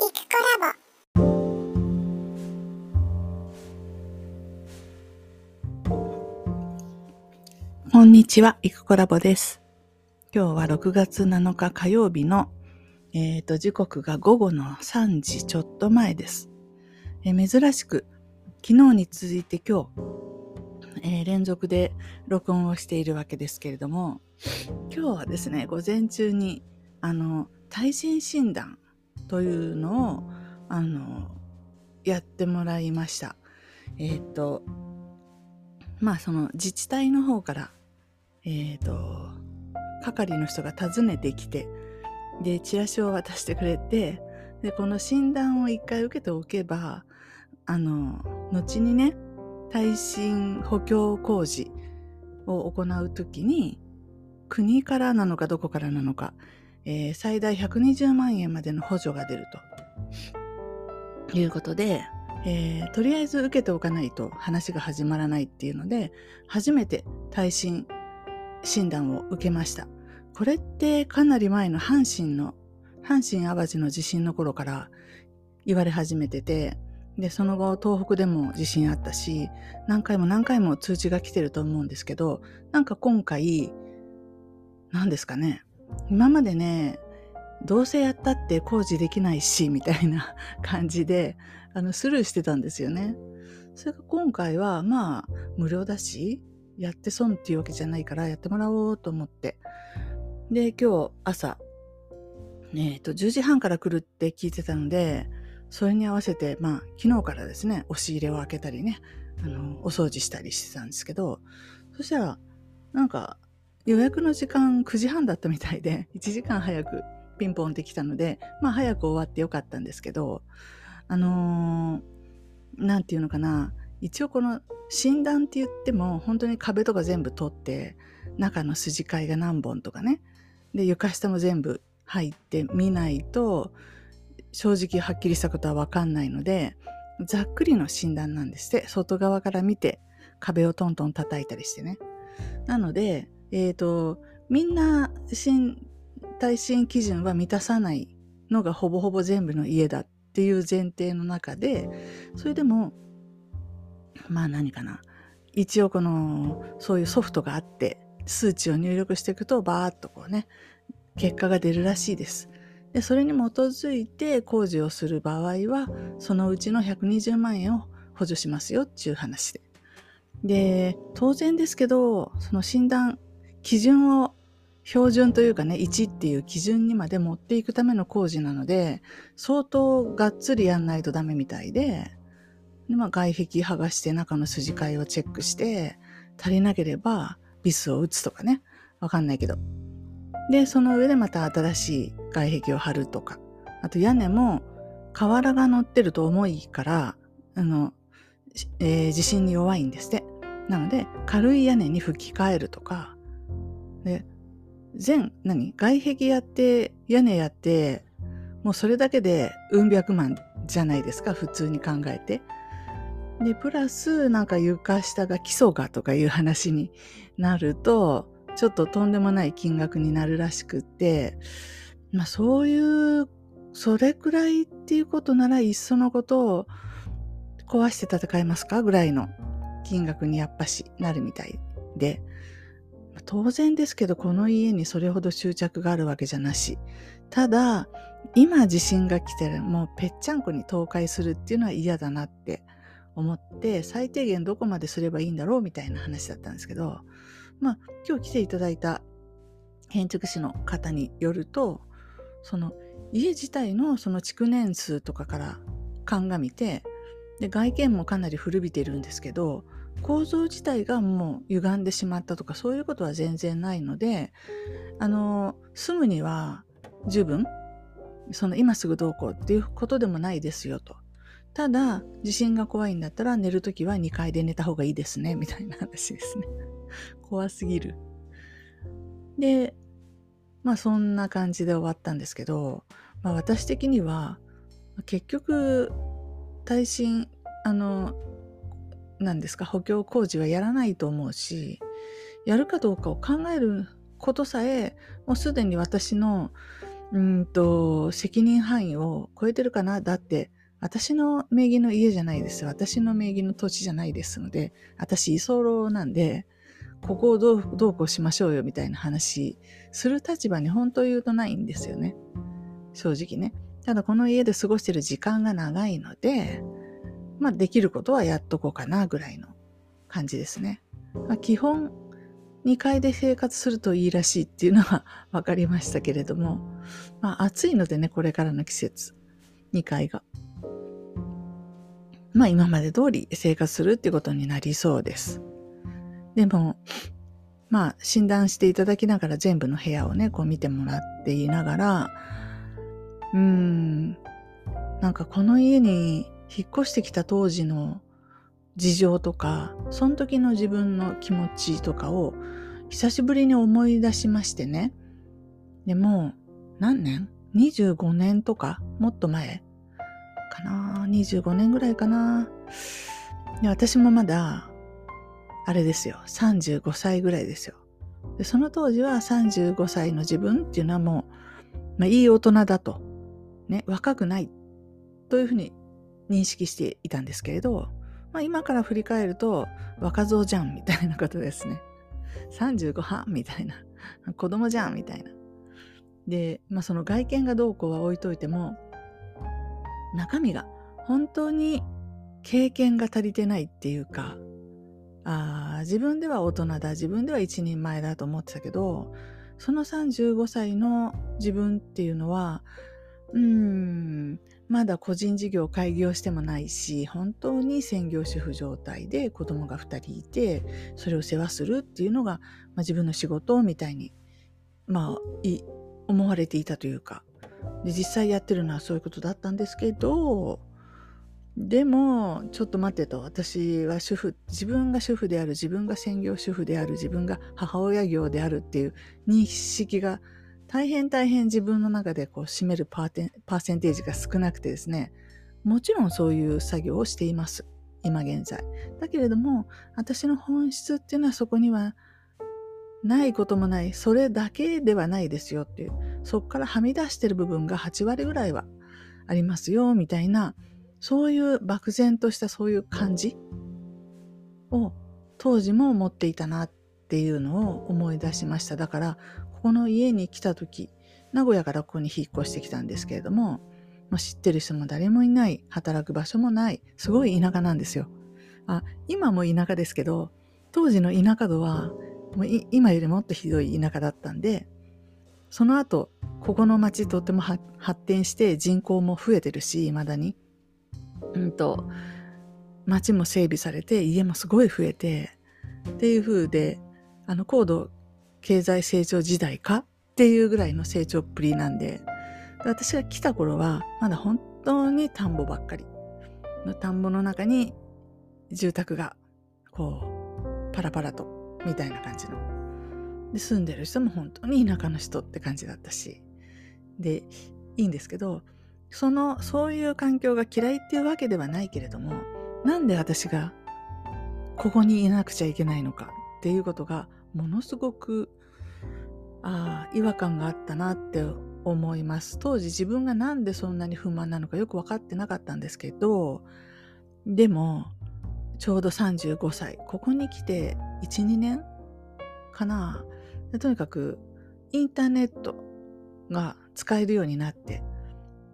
イクコラボこんにちは、イクコラボです。今日は6月7日火曜日の、えっ、と、時刻が午後の3時ちょっと前です。えー珍しく、昨日に続いて今日、えー連続で録音をしているわけですけれども、今日はですね、午前中に、あの、耐震診断というのを、あの、やってもらいました。えっ、と、まあ、その自治体の方から、えっ、と、係の人が訪ねてきて、で、チラシを渡してくれて、で、この診断を一回受けておけば、あの、後にね、耐震補強工事を行うときに、国からなのかどこからなのか、えー最大120万円までの補助が出るということで、えーとりあえず受けておかないと話が始まらないっていうので、初めて耐震診断を受けました。これってかなり前の阪神の、阪神淡路の地震の頃から言われ始めてて、で、その後東北でも地震あったし、何回も何回も通知が来てると思うんですけど、なんか今回、何ですかね。今までね、どうせやったって工事できないし、みたいな 感じで、あの、スルーしてたんですよね。それが今回は、まあ、無料だし、やって損っていうわけじゃないから、やってもらおうと思って。で、今日朝、えっ、と、10時半から来るって聞いてたので、それに合わせて、まあ、昨日からですね、押し入れを開けたりね、あの、お掃除したりしてたんですけど、そしたら、なんか、予約の時間9時半だったみたいで、1時間早くピンポンってきたので、まあ早く終わってよかったんですけど、あのーていうのかな、一応この診断って言っても、本当に壁とか全部取って、中の筋交いが何本とかね、で、床下も全部入ってみないと、正直はっきりしたことはわかんないので、ざっくりの診断なんですって、外側から見て壁をトントン叩いたりしてね。なので、えっ、と、みんな新耐震基準は満たさないのがほぼほぼ全部の家だっていう前提の中で、それでも、まあ何かな。一応この、そういうソフトがあって、数値を入力していくと、バーっとこうね、結果が出るらしいです。で、それに基づいて工事をする場合は、そのうちの120万円を補助しますよっていう話で。で、当然ですけど、その診断、基準を標準というかね、1っていう基準にまで持っていくための工事なので、相当がっつりやんないとダメみたいで、でまあ、外壁剥がして中の筋交いをチェックして、足りなければビスを打つとかね、わかんないけど。で、その上でまた新しい外壁を張るとか。あと屋根も瓦が乗ってると重いから、あの、えー地震に弱いんですって。なので、軽い屋根に吹き替えるとか、全、何外壁やって、屋根やって、もうそれだけでうん百万じゃないですか、普通に考えて。で、プラス、なんか床下が基礎がとかいう話になると、ちょっととんでもない金額になるらしくって、まあそういう、それくらいっていうことならいっそのことを壊して戦えますかぐらいの金額にやっぱしなるみたいで、当然ですけど、この家にそれほど執着があるわけじゃなし。ただ、今地震が来てる、もうぺっちゃんこに倒壊するっていうのは嫌だなって思って、最低限どこまですればいいんだろうみたいな話だったんですけど、まあ、今日来ていただいた建築士の方によると、その家自体のその築年数とかから鑑みて、で外見もかなり古びてるんですけど、構造自体がもう歪んでしまったとかそういうことは全然ないので、あの、住むには十分、その今すぐどうこうっていうことでもないですよと。ただ、地震が怖いんだったら寝るときは2階で寝た方がいいですね、みたいな話ですね。怖すぎる。で、まあそんな感じで終わったんですけど、まあ私的には結局耐震、あの、何ですか、補強工事はやらないと思うし、やるかどうかを考えることさえ、もうすでに私の、うんと、責任範囲を超えてるかな？だって、私の名義の家じゃないです。私の名義の土地じゃないですので、私居候なんで、ここをどうどうこうしましょうよみたいな話する立場に本当言うとないんですよね。正直ね。ただこの家で過ごしてる時間が長いので、まあできることはやっとこうかなぐらいの感じですね。まあ、基本2階で生活するといいらしいっていうのは 分かりましたけれども、まあ暑いのでね、これからの季節、2階が。まあ今まで通り生活するっていうことになりそうです。でも、まあ診断していただきながら全部の部屋をね、こう見てもらっていながら、うーん、なんかこの家に引っ越してきた当時の事情とか、その時の自分の気持ちとかを久しぶりに思い出しましてね。でも、何年 ?25 年とか、もっと前かな ?25 年ぐらいかなで私もまだ、あれですよ、35歳ぐらいですよ。でその当時は35歳の自分っていうのはもう、まあ、いい大人だと、ね、若くないというふうに認識していたんですけれど、まあ、今から振り返ると若造じゃんみたいなことですね。35半みたいな。子供じゃんみたいな。で、まあ、その外見がどうこうは置いといても、中身が本当に経験が足りてないっていうか、あ自分では大人だ、自分では一人前だと思ってたけど、その35歳の自分っていうのは、うーん、まだ個人事業開業してもないし、本当に専業主婦状態で子供が2人いて、それを世話するっていうのが、まあ、自分の仕事みたいに、まあ、思われていたというか。で、実際やってるのはそういうことだったんですけど、でも、ちょっと待ってと、私は主婦、自分が主婦である、自分が専業主婦である、自分が母親業であるっていう認識が大変大変自分の中でこう占めるパーテパーセンテージが少なくてですね、もちろんそういう作業をしています。今現在。だけれども、私の本質っていうのはそこにはないこともない。それだけではないですよっていう。そこからはみ出してる部分が8割ぐらいはありますよ、みたいな、そういう漠然としたそういう感じを当時も持っていたなっていうのを思い出しました。だから、この家に来た時、名古屋からここに引っ越してきたんですけれども、も知ってる人も誰もいない、働く場所もない、すごい田舎なんですよ。あ、今も田舎ですけど、当時の田舎度は、もう今よりもっとひどい田舎だったんで、その後、ここの町とっても発展して人口も増えてるし、未だに。うんと、町も整備されて、家もすごい増えて、っていう風で、あの高度経済成長時代かっていうぐらいの成長っぷりなんで、私が来た頃は、まだ本当に田んぼばっかり。の田んぼの中に住宅が、こう、パラパラと、みたいな感じの。で、住んでる人も本当に田舎の人って感じだったし。で、いいんですけど、その、そういう環境が嫌いっていうわけではないけれども、なんで私がここにいなくちゃいけないのかっていうことがものすごくあ違和感があったなって思います。当時自分がなんでそんなに不満なのかよく分かってなかったんですけど、でも、ちょうど35歳。ここに来て1、2年かな。とにかく、インターネットが使えるようになって、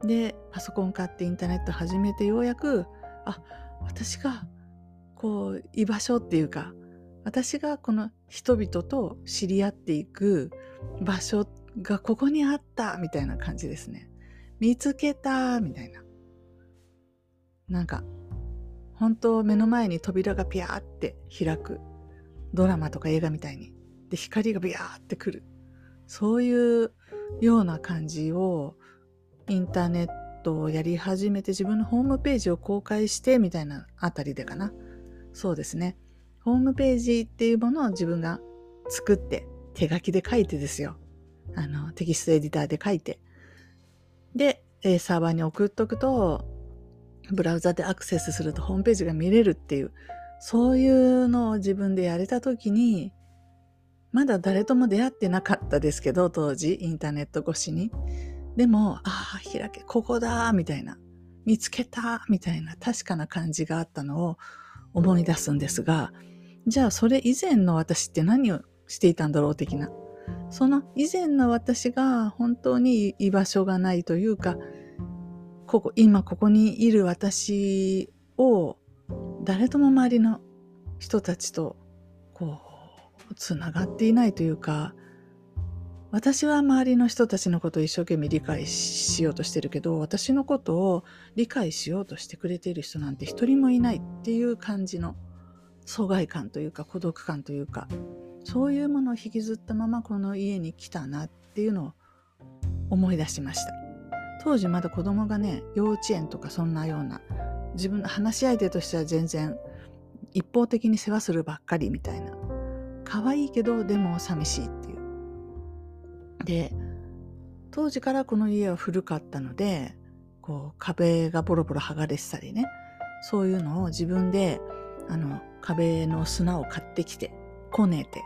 で、パソコン買ってインターネット始めてようやく、あ、私が、こう、居場所っていうか、私がこの人々と知り合っていく場所がここにあったみたいな感じですね。見つけたみたいな。なんか、本当目の前に扉がピャーって開く。ドラマとか映画みたいに。で、光がビャーってくる。そういうような感じをインターネットをやり始めて自分のホームページを公開してみたいなあたりでかな。そうですね。ホームページっていうものを自分が作って手書きで書いてですよ。あの、テキストエディターで書いて。で、サーバーに送っとくと、ブラウザでアクセスするとホームページが見れるっていう、そういうのを自分でやれた時に、まだ誰とも出会ってなかったですけど、当時、インターネット越しに。でも、ああ、開け、ここだみたいな、見つけたみたいな確かな感じがあったのを思い出すんですが、じゃあそれ以前の私って何をしていたんだろう的な。その以前の私が本当に居場所がないというか、ここ、今ここにいる私を誰とも周りの人たちとこう、つながっていないというか、私は周りの人たちのことを一生懸命理解しようとしてるけど、私のことを理解しようとしてくれている人なんて一人もいないっていう感じの疎外感というか孤独感というか、そういうものを引きずったままこの家に来たなっていうのを思い出しました。当時まだ子供がね、幼稚園とかそんなような、自分の話し相手としては全然一方的に世話するばっかりみたいな。可愛いけど、でも寂しいっていう。で、当時からこの家は古かったので、こう壁がボロボロ剥がれてたりね、そういうのを自分で、あの、壁の砂を買ってきて、こねて、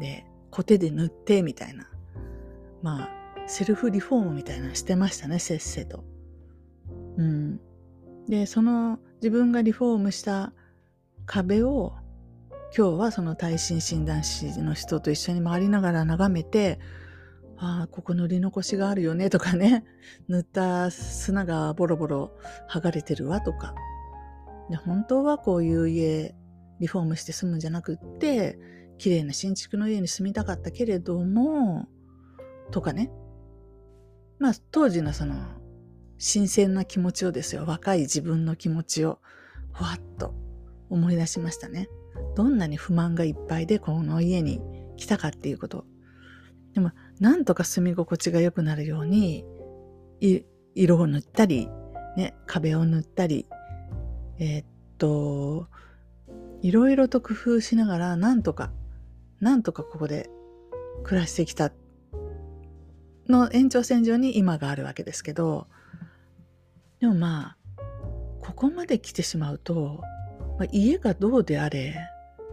で、コテで塗ってみたいな。まあ、セルフリフォームみたいなしてましたね、せっせと。うん。で、その自分がリフォームした壁を今日はその耐震診断士の人と一緒に回りながら眺めて、ああ、ここ塗り残しがあるよねとかね、塗った砂がボロボロ剥がれてるわとか。で本当はこういう家、リフォームして住むんじゃなくって、綺麗な新築の家に住みたかったけれども、とかね。まあ当時のその新鮮な気持ちをですよ、若い自分の気持ちをふわっと思い出しましたね。どんなに不満がいっぱいでこの家に来たかっていうこと。でも、なんとか住み心地が良くなるように、色を塗ったり、ね、壁を塗ったり、え、っと、いろいろと工夫しながら、なんとか、なんとかここで暮らしてきたの延長線上に今があるわけですけど、でもまあ、ここまで来てしまうと、まあ、家がどうであれ、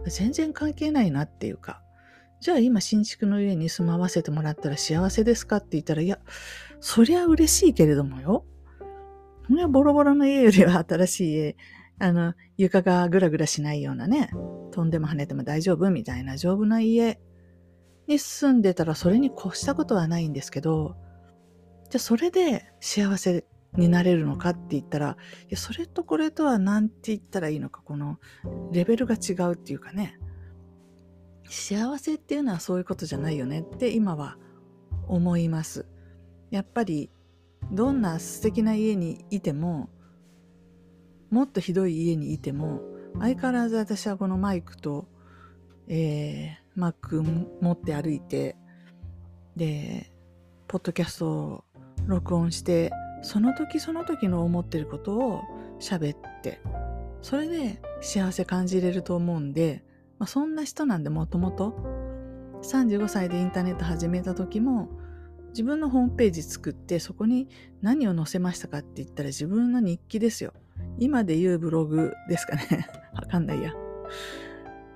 全然関係ないなっていうか、じゃあ今新築の家に住まわせてもらったら幸せですかって言ったら、いや、そりゃ嬉しいけれどもよ。それはボロボロの家よりは新しい家、あの、床がぐらぐらしないようなね、飛んでも跳ねても大丈夫みたいな丈夫な家に住んでたらそれに越したことはないんですけど、じゃあそれで幸せになれるのかって言ったら、いや、それとこれとは何て言ったらいいのか、このレベルが違うっていうかね、幸せっていうのはそういうことじゃないよねって今は思います。やっぱり、どんな素敵な家にいても、もっとひどい家にいても、相変わらず私はこのマイクと、えー、マック持って歩いて、で、ポッドキャストを録音して、その時その時の思ってることを喋って、それで幸せ感じれると思うんで、まあ、そんな人なんでもともと。35歳でインターネット始めた時も自分のホームページ作ってそこに何を載せましたかって言ったら自分の日記ですよ。今で言うブログですかね。わかんないや。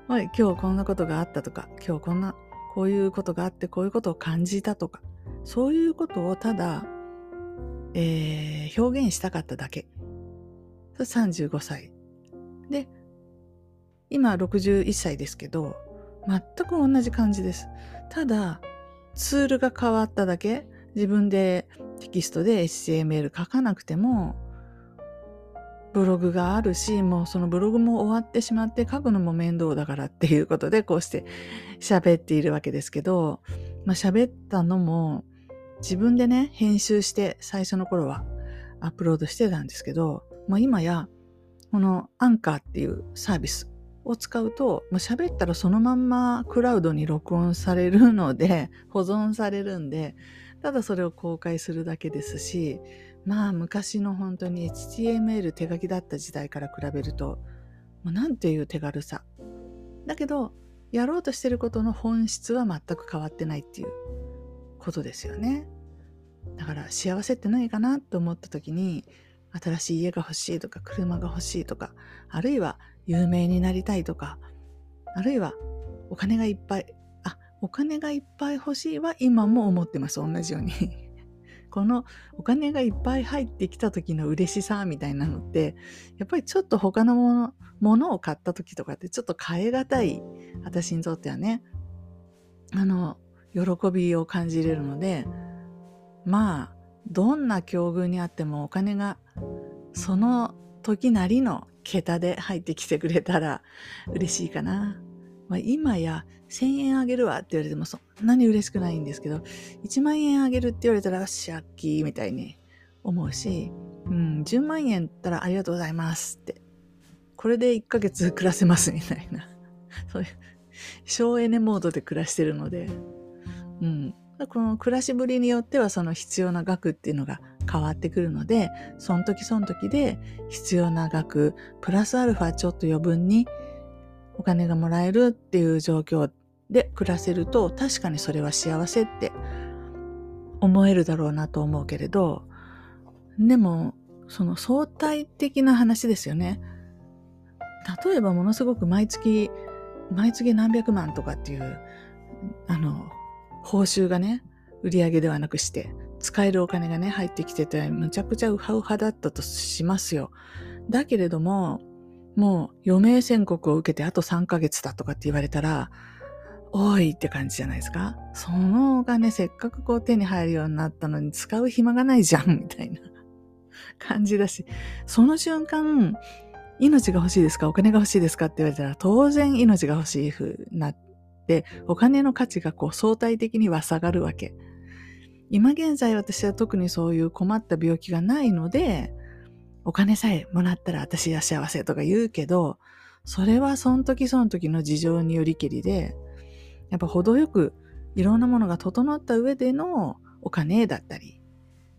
はい、今日こんなことがあったとか、今日こんな、こういうことがあってこういうことを感じたとか、そういうことをただえー、表現したかっただけ。35歳。で、今61歳ですけど、全く同じ感じです。ただ、ツールが変わっただけ、自分でテキストで HTML 書かなくても、ブログがあるし、もうそのブログも終わってしまって書くのも面倒だからっていうことでこうして喋っているわけですけど、まあ喋ったのも自分でね、編集して最初の頃はアップロードしてたんですけど、まあ、今やこのアンカーっていうサービスを使うと、もう喋ったらそのまんまクラウドに録音されるので、保存されるんで、ただそれを公開するだけですし、まあ昔の本当に HTML 手書きだった時代から比べると、もうなんていう手軽さ。だけど、やろうとしてることの本質は全く変わってないっていうことですよね。だから幸せって何かなと思った時に新しい家が欲しいとか車が欲しいとかあるいは有名になりたいとかあるいはお金がいっぱいあお金がいっぱい欲しいは今も思ってます同じように。このお金がいっぱい入ってきた時の嬉しさみたいなのってやっぱりちょっと他のものものを買った時とかってちょっと変え難い私にとってはね。あの喜びを感じれるのでまあどんな境遇にあってもお金がその時なりの桁で入ってきてくれたら嬉しいかな。まあ、今や1000円あげるわって言われてもそんなに嬉しくないんですけど、1万円あげるって言われたら、シャッキーみたいに思うし、うん、10万円ったらありがとうございますって。これで1ヶ月暮らせますみたいな。そういう、省エネモードで暮らしてるので、うん。この暮らしぶりによってはその必要な額っていうのが変わってくるので、その時その時で必要な額、プラスアルファちょっと余分にお金がもらえるっていう状況で暮らせると確かにそれは幸せって思えるだろうなと思うけれど、でもその相対的な話ですよね。例えばものすごく毎月、毎月何百万とかっていう、あの、報酬がね、売り上げではなくして、使えるお金がね、入ってきてて、むちゃくちゃウハウハだったとしますよ。だけれども、もう余命宣告を受けてあと3ヶ月だとかって言われたら、多いって感じじゃないですか。そのお金せっかくこう手に入るようになったのに使う暇がないじゃん、みたいな感じだし、その瞬間、命が欲しいですか？お金が欲しいですかって言われたら当然命が欲しい風になって、お金の価値がこう相対的には下がるわけ。今現在私は特にそういう困った病気がないので、お金さえもらったら私は幸せとか言うけど、それはその時その時の事情によりけりで、やっぱ程よくいろんなものが整った上でのお金だったり、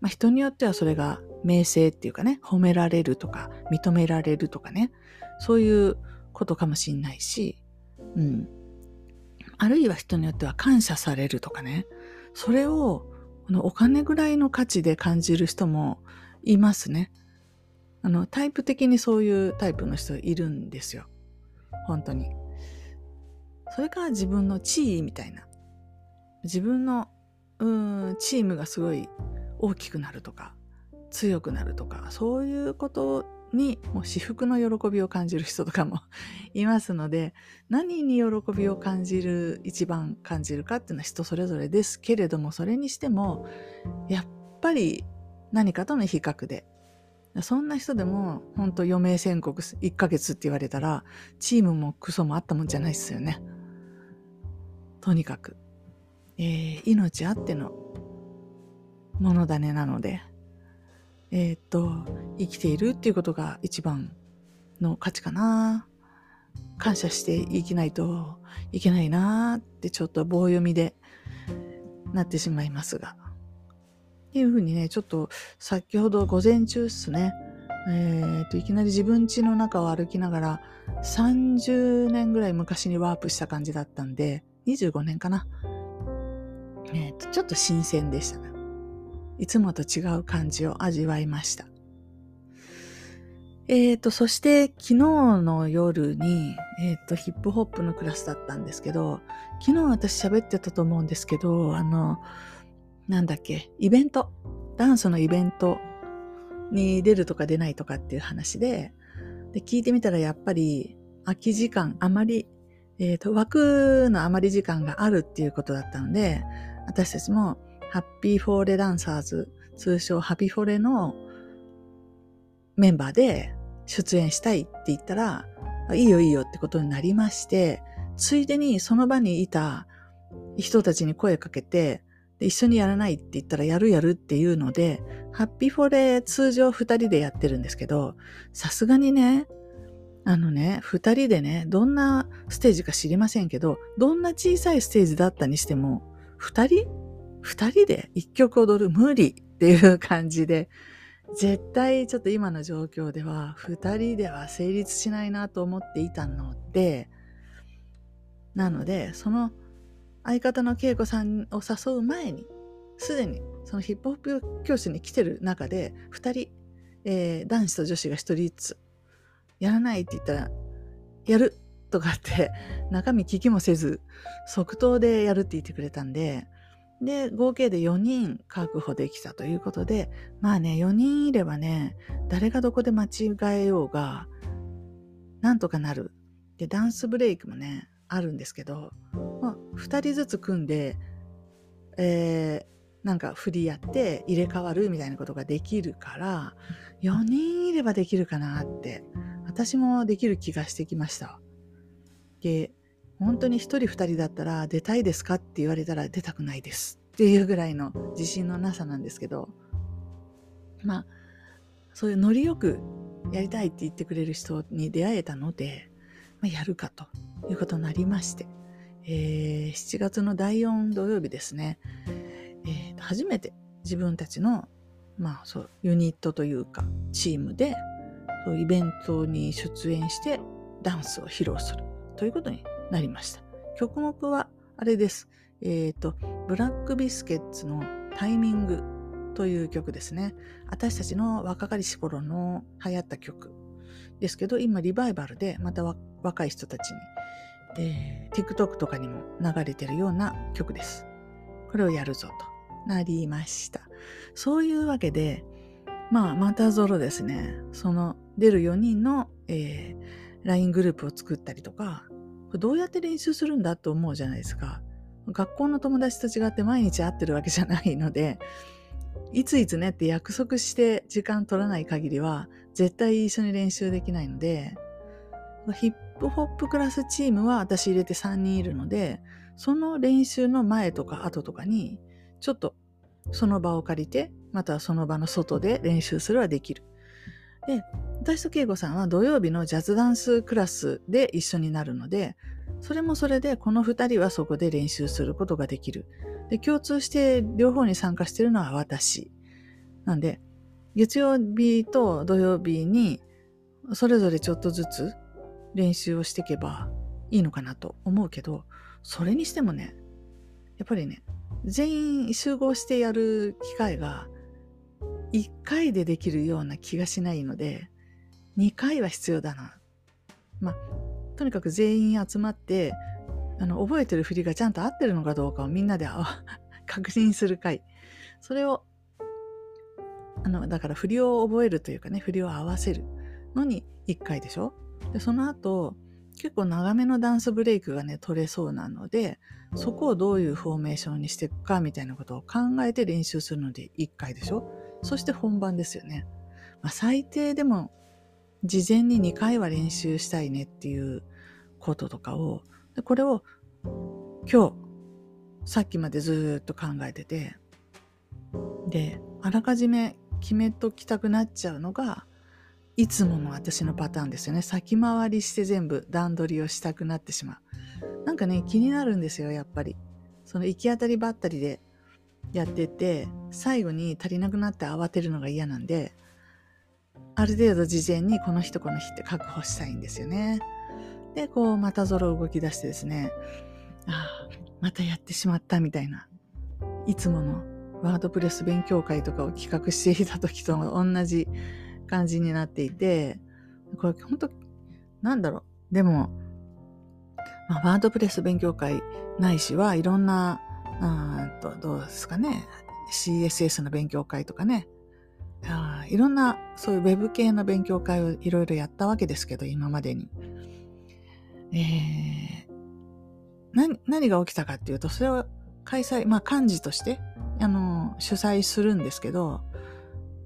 まあ、人によってはそれが名声っていうかね、褒められるとか、認められるとかね、そういうことかもしんないし、うん。あるいは人によっては感謝されるとかね、それをこのお金ぐらいの価値で感じる人もいますね。あの、タイプ的にそういうタイプの人いるんですよ。本当に。それから自分の地位みたいな。自分の、うん、チームがすごい大きくなるとか、強くなるとか、そういうことにもう至福の喜びを感じる人とかもいますので、何に喜びを感じる、一番感じるかっていうのは人それぞれですけれども、それにしても、やっぱり何かとの比較でそんな人でも、本当余命宣告1ヶ月って言われたら、チームもクソもあったもんじゃないっすよね。とにかく、えー、命あってのものだねなので、えー、っと、生きているっていうことが一番の価値かな。感謝していけないといけないなってちょっと棒読みでなってしまいますが。っていうふうにね、ちょっと先ほど午前中っすね、えー、といきなり自分家の中を歩きながら30年ぐらい昔にワープした感じだったんで、25年かな。えー、とちょっと新鮮でしたね。いつもと違う感じを味わいました。えーと、そして昨日の夜に、えーと、ヒップホップのクラスだったんですけど、昨日私喋ってたと思うんですけど、あの、なんだっけ、イベント、ダンスのイベントに出るとか出ないとかっていう話で、で、聞いてみたらやっぱり空き時間、あまり、えっ、ー、と、枠の余り時間があるっていうことだったので、私たちもハッピーフォーレダンサーズ、通称ハピフォレのメンバーで出演したいって言ったら、いいよいいよってことになりまして、ついでにその場にいた人たちに声かけて、で一緒にやらないって言ったらやるやるっていうので、ハッピーフォレ通常二人でやってるんですけど、さすがにね、あのね、二人でね、どんなステージか知りませんけど、どんな小さいステージだったにしても、二人二人で一曲踊る無理っていう感じで、絶対ちょっと今の状況では二人では成立しないなと思っていたので、なので、その相方の恵子さんを誘う前に、すでにそのヒップホップ教室に来てる中で、2人、えー、男子と女子が1人ずつ、やらないって言ったら、やるとかって、中身聞きもせず、即答でやるって言ってくれたんで、で、合計で4人確保できたということで、まあね、4人いればね、誰がどこで間違えようが、なんとかなる。で、ダンスブレイクもね、あるんですけど、まあ、2人ずつ組んで、えー、なんか振りやって入れ替わるみたいなことができるから、4人いればできるかなって、私もできる気がしてきました。で、本当に1人2人だったら出たいですかって言われたら出たくないです。っていうぐらいの自信のなさなんですけど、まあ、そういうノリよくやりたいって言ってくれる人に出会えたので、まあ、やるかということになりまして、えー、7月の第4土曜日ですね、えー、初めて自分たちの、まあ、そうユニットというかチームでそうイベントに出演してダンスを披露するということになりました。曲目はあれです。えっ、ー、と、ブラックビスケッツのタイミングという曲ですね。私たちの若かりし頃の流行った曲ですけど、今リバイバルでまた若い人たちに、えー、TikTok とかにも流れてるような曲です。これをやるぞとなりました。そういうわけで、まあ、またぞろですね。その出る4人の、えー、LINE グループを作ったりとか、どうやって練習するんだと思うじゃないですか。学校の友達と違って毎日会ってるわけじゃないので、いついつねって約束して時間取らない限りは絶対一緒に練習できないので、ヒップホップクラスチームは私入れて3人いるので、その練習の前とか後とかに、ちょっとその場を借りて、またはその場の外で練習するはできる。で、私と恵子さんは土曜日のジャズダンスクラスで一緒になるので、それもそれでこの2人はそこで練習することができる。で、共通して両方に参加してるのは私。なんで、月曜日と土曜日にそれぞれちょっとずつ練習をしていけばいいのかなと思うけど、それにしてもね、やっぱりね、全員集合してやる機会が1回でできるような気がしないので、2回は必要だな。まあ、とにかく全員集まって、あの、覚えてる振りがちゃんと合ってるのかどうかをみんなで 確認する回。それを、あの、だから振りを覚えるというかね、振りを合わせるのに1回でしょで、その後、結構長めのダンスブレイクがね、取れそうなので、そこをどういうフォーメーションにしていくかみたいなことを考えて練習するので1回でしょそして本番ですよね。まあ、最低でも事前に2回は練習したいねっていうこととかを、でこれを今日、さっきまでずっと考えてて、で、あらかじめ決めときたくなっちゃうのが、いつもの私のパターンですよね。先回りして全部段取りをしたくなってしまう。なんかね、気になるんですよ、やっぱり。その行き当たりばったりでやってて、最後に足りなくなって慌てるのが嫌なんで、ある程度事前にこの人この日って確保したいんですよね。で、こう、またぞろ動き出してですね、ああ、またやってしまったみたいな、いつものワードプレス勉強会とかを企画していた時と同じ感じになっていて、これ本当なんだろう。でも、まあ、ワードプレス勉強会ないしはいろんなあとどうですかね。CSS の勉強会とかね。あいろんなそういうウェブ系の勉強会をいろいろやったわけですけど今までに、えー、何何が起きたかっていうとそれを開催まあ幹事としてあの主催するんですけど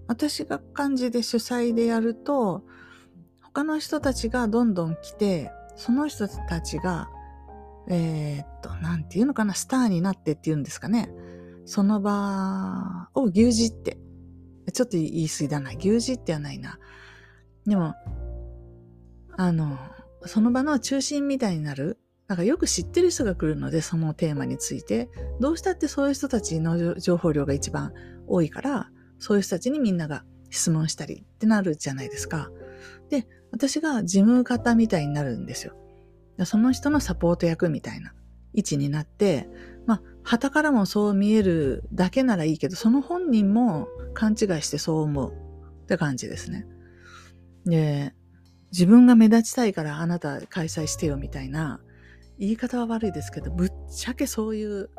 私が幹事で主催でやると他の人たちがどんどん来てその人たちがえー、っと、なんていうのかな、スターになってっていうんですかね。その場を牛耳って、ちょっと言い過ぎだな。牛耳ってはないな。でも、あの、その場の中心みたいになる。なんかよく知ってる人が来るので、そのテーマについて。どうしたってそういう人たちの情報量が一番多いから、そういう人たちにみんなが質問したりってなるじゃないですか。で、私が事務方みたいになるんですよ。その人のサポート役みたいな位置になって、まあ、旗からもそう見えるだけならいいけど、その本人も勘違いしてそう思うって感じですね。で、自分が目立ちたいからあなた開催してよみたいな、言い方は悪いですけど、ぶっちゃけそういう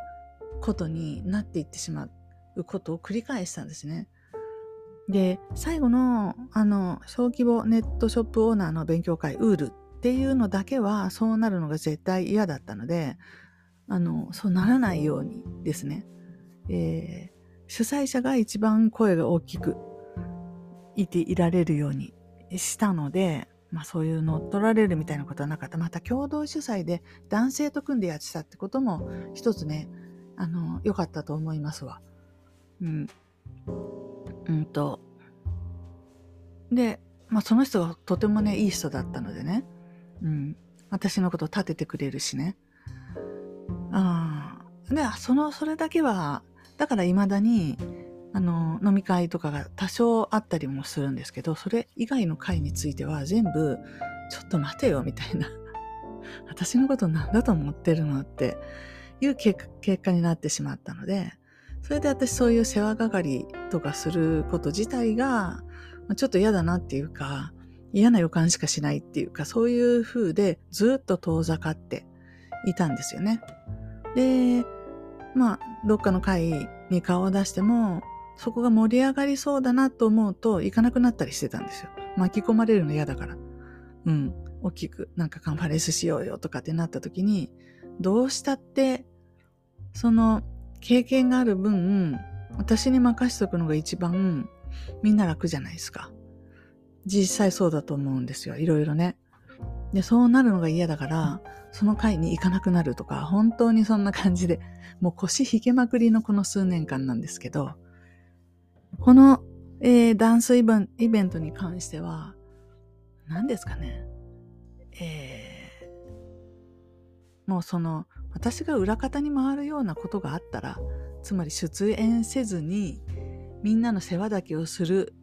ことになっていってしまうことを繰り返したんですね。で、最後の、あの、小規模ネットショップオーナーの勉強会、ウールっていうのだけは、そうなるのが絶対嫌だったので、あの、そうならないようにですね、えー、主催者が一番声が大きくいていられるようにしたので、まあそういう乗っ取られるみたいなことはなかった。また共同主催で男性と組んでやってたってことも一つね、あの、良かったと思いますわ。うん。うんと。で、まあその人がとてもね、いい人だったのでね。うん。私のこと立ててくれるしね。ああ。で、その、それだけは、だから未だに、あの、飲み会とかが多少あったりもするんですけど、それ以外の会については全部、ちょっと待てよ、みたいな。私のことなんだと思ってるのっていう結果になってしまったので、それで私そういう世話係とかすること自体が、ちょっと嫌だなっていうか、嫌な予感しかしないっていうか、そういう風でずっと遠ざかっていたんですよね。で、まあ、どっかの会に顔を出しても、そこが盛り上がりそうだなと思うと行かなくなったりしてたんですよ。巻き込まれるの嫌だから。うん。大きくなんかカンファレンスしようよとかってなった時に、どうしたって、その経験がある分、私に任しとくのが一番みんな楽じゃないですか。実際そうだと思うんですよ。いろいろね。で、そうなるのが嫌だから、その会に行かなくなるとか、本当にそんな感じで、もう腰引けまくりのこの数年間なんですけど、この、えー、ダンスイベンイベントに関しては、何ですかね。えー、もうその、私が裏方に回るようなことがあったら、つまり出演せずに、みんなの世話だけをする、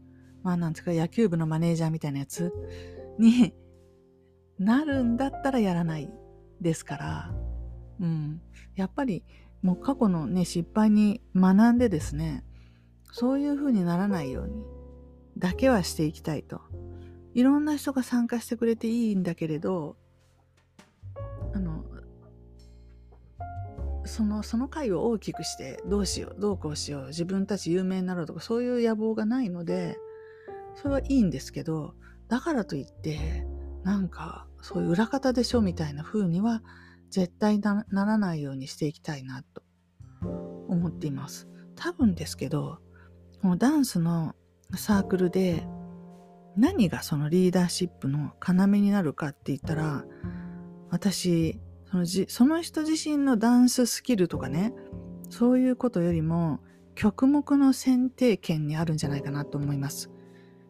まあなんですか、野球部のマネージャーみたいなやつに なるんだったらやらないですから、うん。やっぱり、もう過去のね、失敗に学んでですね、そういう風にならないようにだけはしていきたいと。いろんな人が参加してくれていいんだけれど、あの、その、その回を大きくしてどうしよう、どうこうしよう、自分たち有名になろうとかそういう野望がないので、それはいいんですけど、だからといって、なんかそういう裏方でしょみたいな風には絶対ならないようにしていきたいなと思っています。多分ですけど、このダンスのサークルで何がそのリーダーシップの要になるかって言ったら、私、そのじその人自身のダンススキルとかね、そういうことよりも曲目の選定権にあるんじゃないかなと思います。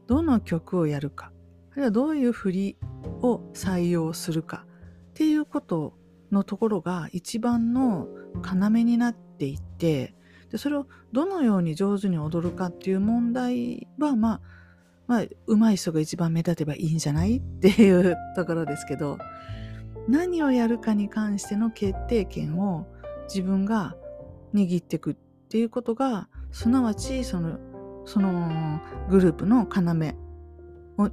どの曲をやるか、あるいはどういう振りを採用するかっていうことのところが一番の要になっていってでそれをどのように上手に踊るかっていう問題はまあまあ上手い人が一番目立てばいいんじゃない？っていうところですけど何をやるかに関しての決定権を自分が握っていくっていうことがすなわちそのそのグループの要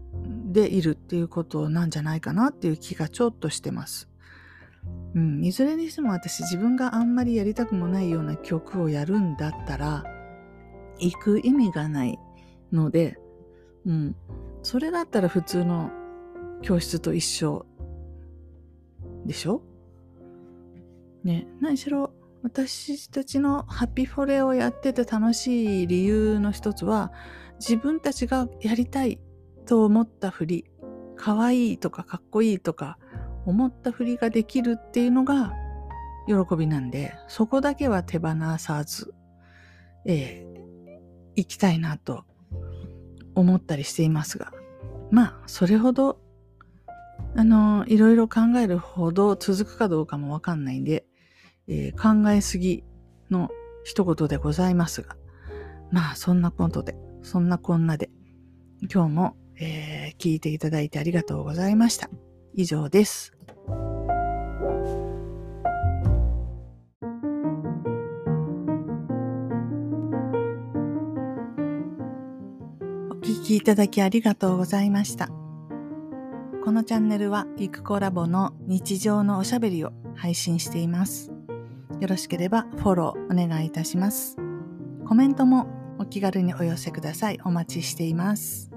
でいるっていうことなんじゃないかなっていう気がちょっとしてます。うん、いずれにしても私自分があんまりやりたくもないような曲をやるんだったら行く意味がないので、うん、それだったら普通の教室と一緒でしょ？ね、何しろ私たちのハピーフォレをやってて楽しい理由の一つは自分たちがやりたいと思った振り、可愛いとかかっこいいとか思った振りができるっていうのが喜びなんで、そこだけは手放さず、えー、行きたいなと思ったりしていますが、まあ、それほど、あの、いろいろ考えるほど続くかどうかもわかんないんで、えー、考えすぎの一言でございますが、まあ、そんなことで、そんなこんなで、今日もえー、聞いていただいてありがとうございました。以上です。お聞きいただきありがとうございました。このチャンネルは、イクコラボの日常のおしゃべりを配信しています。よろしければフォローお願いいたします。コメントもお気軽にお寄せください。お待ちしています。